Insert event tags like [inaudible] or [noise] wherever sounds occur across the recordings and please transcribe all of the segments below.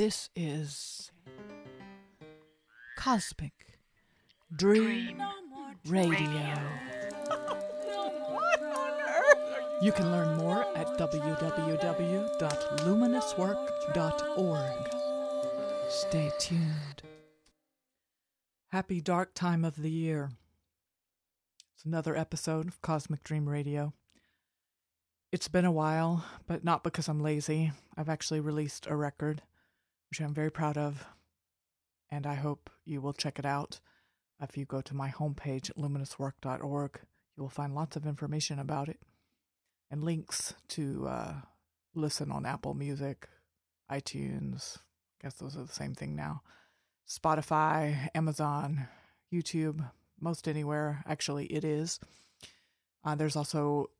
This is Cosmic Dream Radio. [laughs] You can learn more at www.luminouswork.org. Stay tuned. Happy dark time of the year. It's another episode of Cosmic Dream Radio. It's been a while, but not because I'm lazy. I've actually released a record, which I'm very proud of, and I hope you will check it out. If you go to my homepage, luminouswork.org, you will find lots of information about it and links to uh, listen on Apple Music, iTunes. I guess those are the same thing now. Spotify, Amazon, YouTube, most anywhere. Actually, it is. Uh, there's also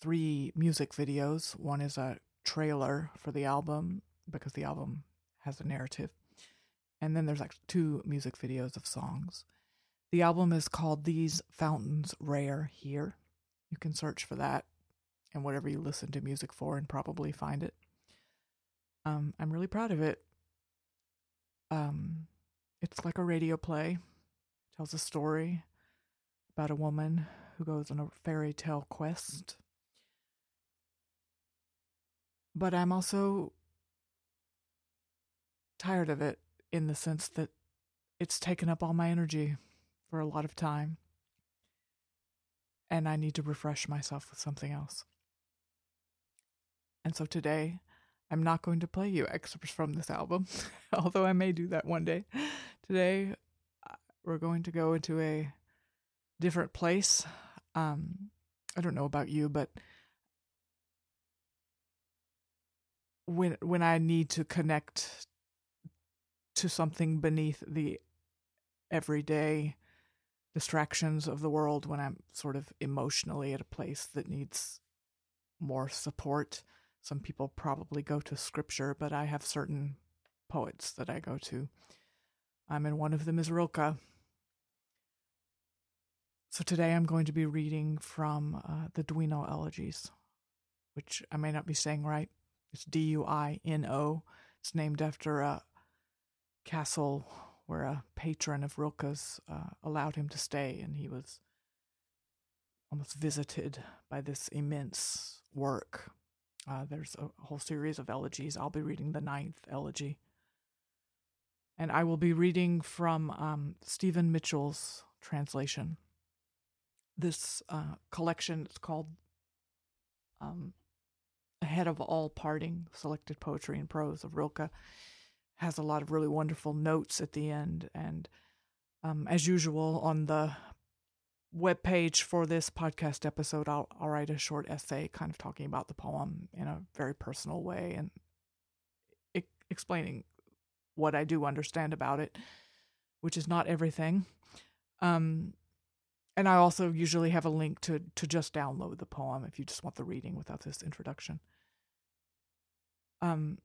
three music videos. One is a trailer for the album because the album has a narrative. And then there's like two music videos of songs. The album is called These Fountains Rare Here. You can search for that and whatever you listen to music for and probably find it. Um, I'm really proud of it. Um, it's like a radio play. It tells a story about a woman who goes on a fairy tale quest but I'm also tired of it in the sense that it's taken up all my energy for a lot of time. And I need to refresh myself with something else. And so today, I'm not going to play you excerpts from this album, [laughs] although I may do that one day. Today, uh, we're going to go into a different place. Um, I don't know about you, but when when I need to connect to something beneath the everyday distractions of the world when I'm sort of emotionally at a place that needs more support. Some people probably go to scripture, but I have certain poets that I go to. I'm in one of them is Rilke. So today I'm going to be reading from uh, the Duino Elegies, which I may not be saying right. It's D U I N O. It's named after a castle where a patron of Rilke's uh, allowed him to stay, and he was almost visited by this immense work. Uh, there's a whole series of elegies. I'll be reading the ninth elegy. And I will be reading from um, Stephen Mitchell's translation. This uh, collection is called um, ahead of all parting selected poetry and prose of Rilke has a lot of really wonderful notes at the end and um, as usual on the web page for this podcast episode I'll, I'll write a short essay kind of talking about the poem in a very personal way and explaining what I do understand about it which is not everything um, and I also usually have a link to to just download the poem if you just want the reading without this introduction. Um,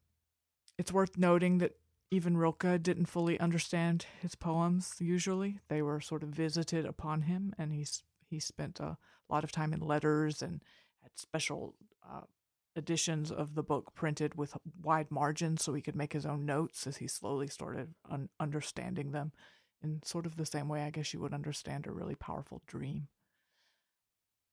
it's worth noting that even Rilke didn't fully understand his poems. Usually, they were sort of visited upon him, and he's he spent a lot of time in letters and had special uh, editions of the book printed with wide margins so he could make his own notes as he slowly started un- understanding them in sort of the same way I guess you would understand a really powerful dream.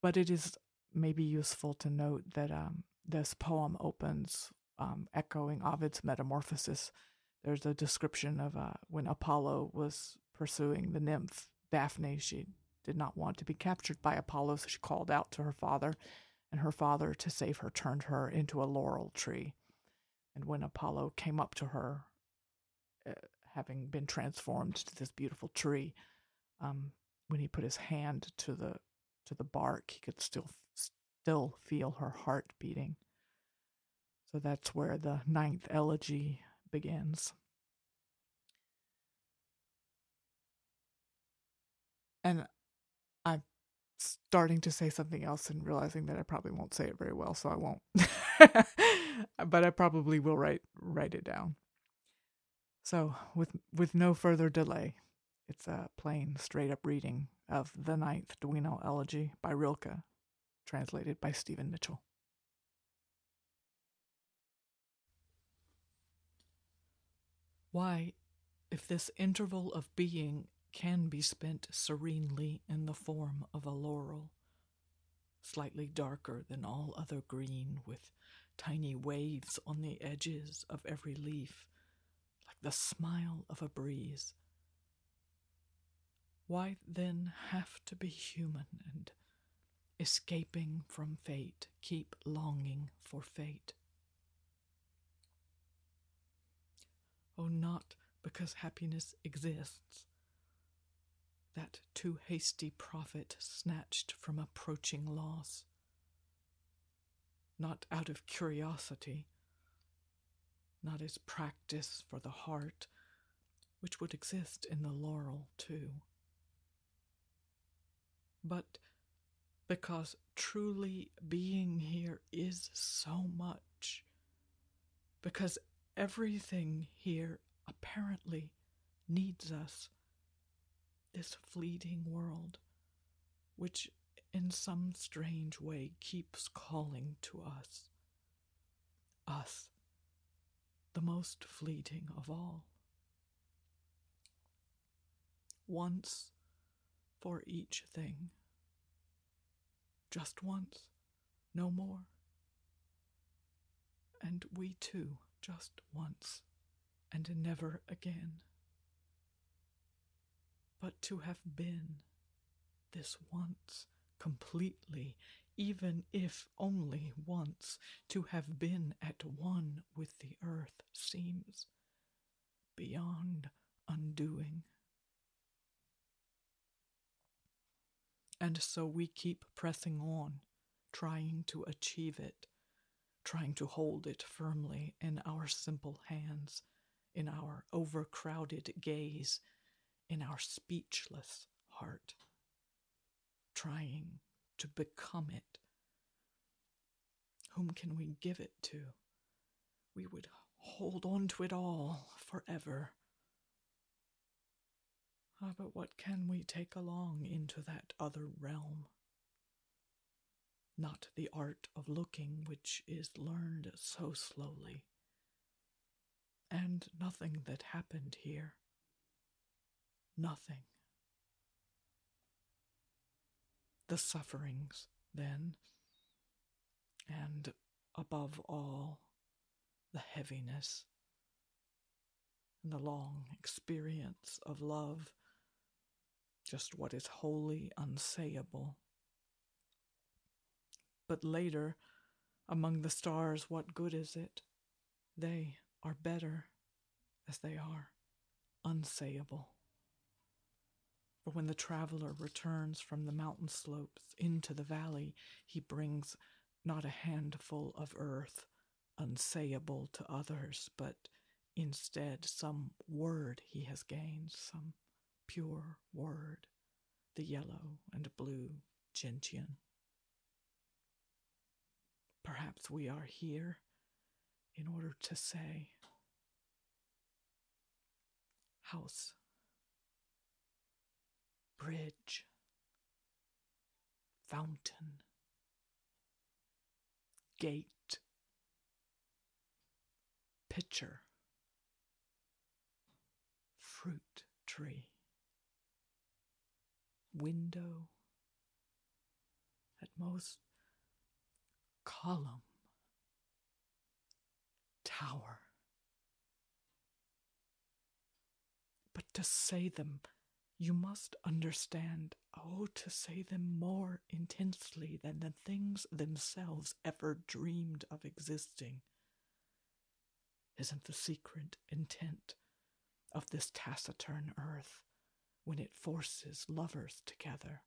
But it is maybe useful to note that um, this poem opens um, echoing Ovid's Metamorphosis. There's a description of uh, when Apollo was pursuing the nymph Daphne. She did not want to be captured by Apollo, so she called out to her father, and her father, to save her, turned her into a laurel tree. And when Apollo came up to her, uh, having been transformed to this beautiful tree, um, when he put his hand to the to the bark, he could still still feel her heart beating. So that's where the ninth elegy begins. And I'm starting to say something else and realizing that I probably won't say it very well, so I won't. [laughs] but I probably will write write it down. So, with with no further delay, it's a plain, straight up reading of the Ninth Duino Elegy by Rilke, translated by Stephen Mitchell. Why, if this interval of being can be spent serenely in the form of a laurel, slightly darker than all other green, with tiny waves on the edges of every leaf, like the smile of a breeze. Why then have to be human and, escaping from fate, keep longing for fate? Oh, not because happiness exists. That too hasty profit snatched from approaching loss. Not out of curiosity, not as practice for the heart, which would exist in the laurel too, but because truly being here is so much, because Everything here apparently needs us. This fleeting world, which in some strange way keeps calling to us. Us, the most fleeting of all. Once for each thing. Just once, no more. And we too just once and never again. But to have been this once completely, even if only once, to have been at one with the earth seems beyond undoing. And so we keep pressing on, trying to achieve it trying to hold it firmly in our simple hands, in our overcrowded gaze, in our speechless heart, trying to become it. Whom can we give it to? We would hold on to it all forever. Ah, but what can we take along into that other realm? Not the art of looking which is learned so slowly, and nothing that happened here. Nothing. The sufferings, then, and above all, the heaviness, and the long experience of love, just what is wholly unsayable but later, among the stars, what good is it? They are better as they are, unsayable. For when the traveler returns from the mountain slopes into the valley, he brings not a handful of earth, unsayable to others, but instead some word he has gained, some pure word, the yellow and blue gentian. Perhaps we are here in order to say, house, bridge, fountain, gate, pitcher, fruit tree, window, at most column, tower. But to say them, you must understand, oh, to say them more intensely than the things themselves ever dreamed of existing. Isn't the secret intent of this taciturn earth when it forces lovers together?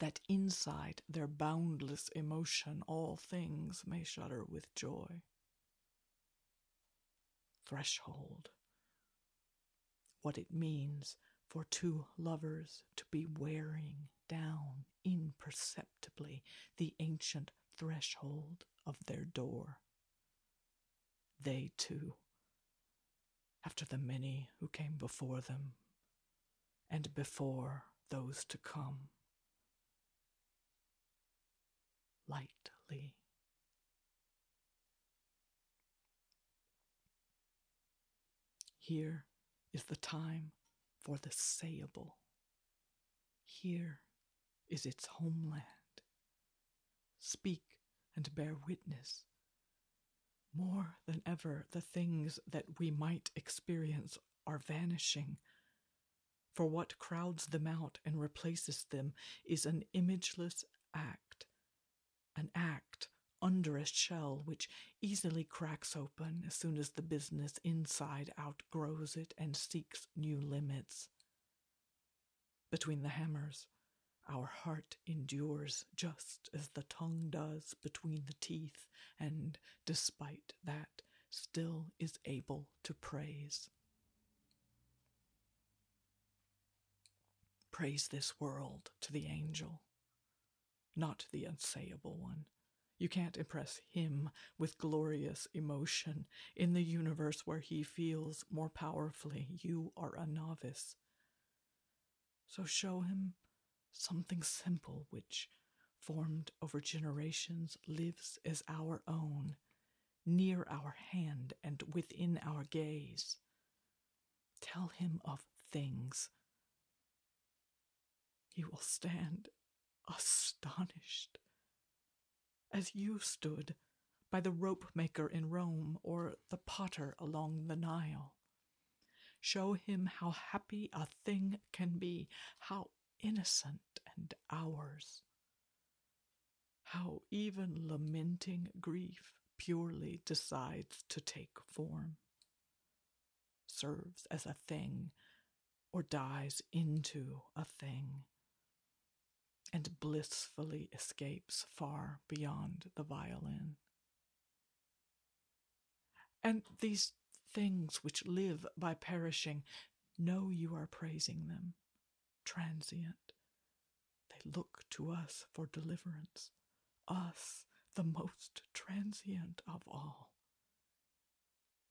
That inside their boundless emotion all things may shudder with joy. Threshold. What it means for two lovers to be wearing down imperceptibly the ancient threshold of their door. They too, after the many who came before them, and before those to come lightly. Here is the time for the sayable. Here is its homeland. Speak and bear witness. More than ever, the things that we might experience are vanishing. For what crowds them out and replaces them is an imageless act, an act under a shell which easily cracks open as soon as the business inside outgrows it and seeks new limits. Between the hammers, our heart endures just as the tongue does between the teeth, and despite that, still is able to praise. Praise this world to the angel, not the unsayable one. You can't impress him with glorious emotion in the universe where he feels more powerfully. You are a novice. So show him something simple which, formed over generations, lives as our own, near our hand and within our gaze. Tell him of things. He will stand astonished, as you stood by the rope maker in Rome or the potter along the Nile. Show him how happy a thing can be, how innocent and ours. How even lamenting grief purely decides to take form, serves as a thing, or dies into a thing, and blissfully escapes far beyond the violin. And these things which live by perishing know you are praising them transient. They look to us for deliverance, us, the most transient of all.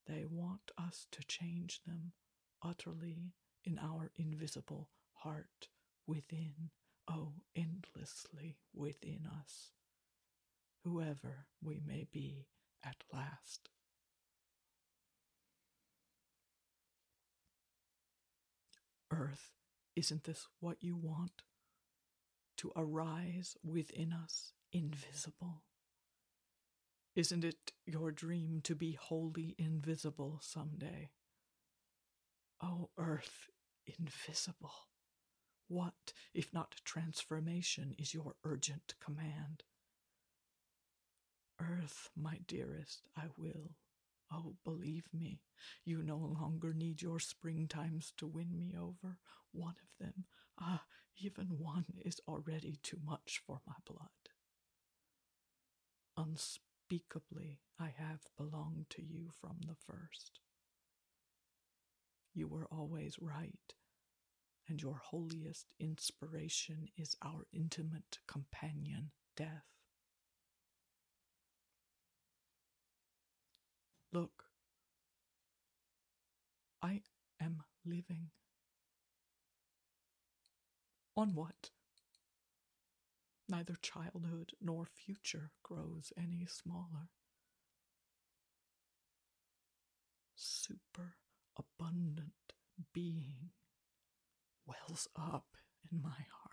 They want us to change them utterly in our invisible heart within, oh, endlessly within us, whoever we may be at last. Earth isn't this what you want? To arise within us invisible? Isn't it your dream to be wholly invisible some day? Oh, earth invisible! What, if not transformation, is your urgent command? Earth, my dearest, I will. Oh, believe me, you no longer need your springtimes to win me over. One of them, ah, even one, is already too much for my blood. Unspeakably, I have belonged to you from the first. You were always right, and your holiest inspiration is our intimate companion, death. Look, I am living. On what? Neither childhood nor future grows any smaller. Super abundant being wells up in my heart.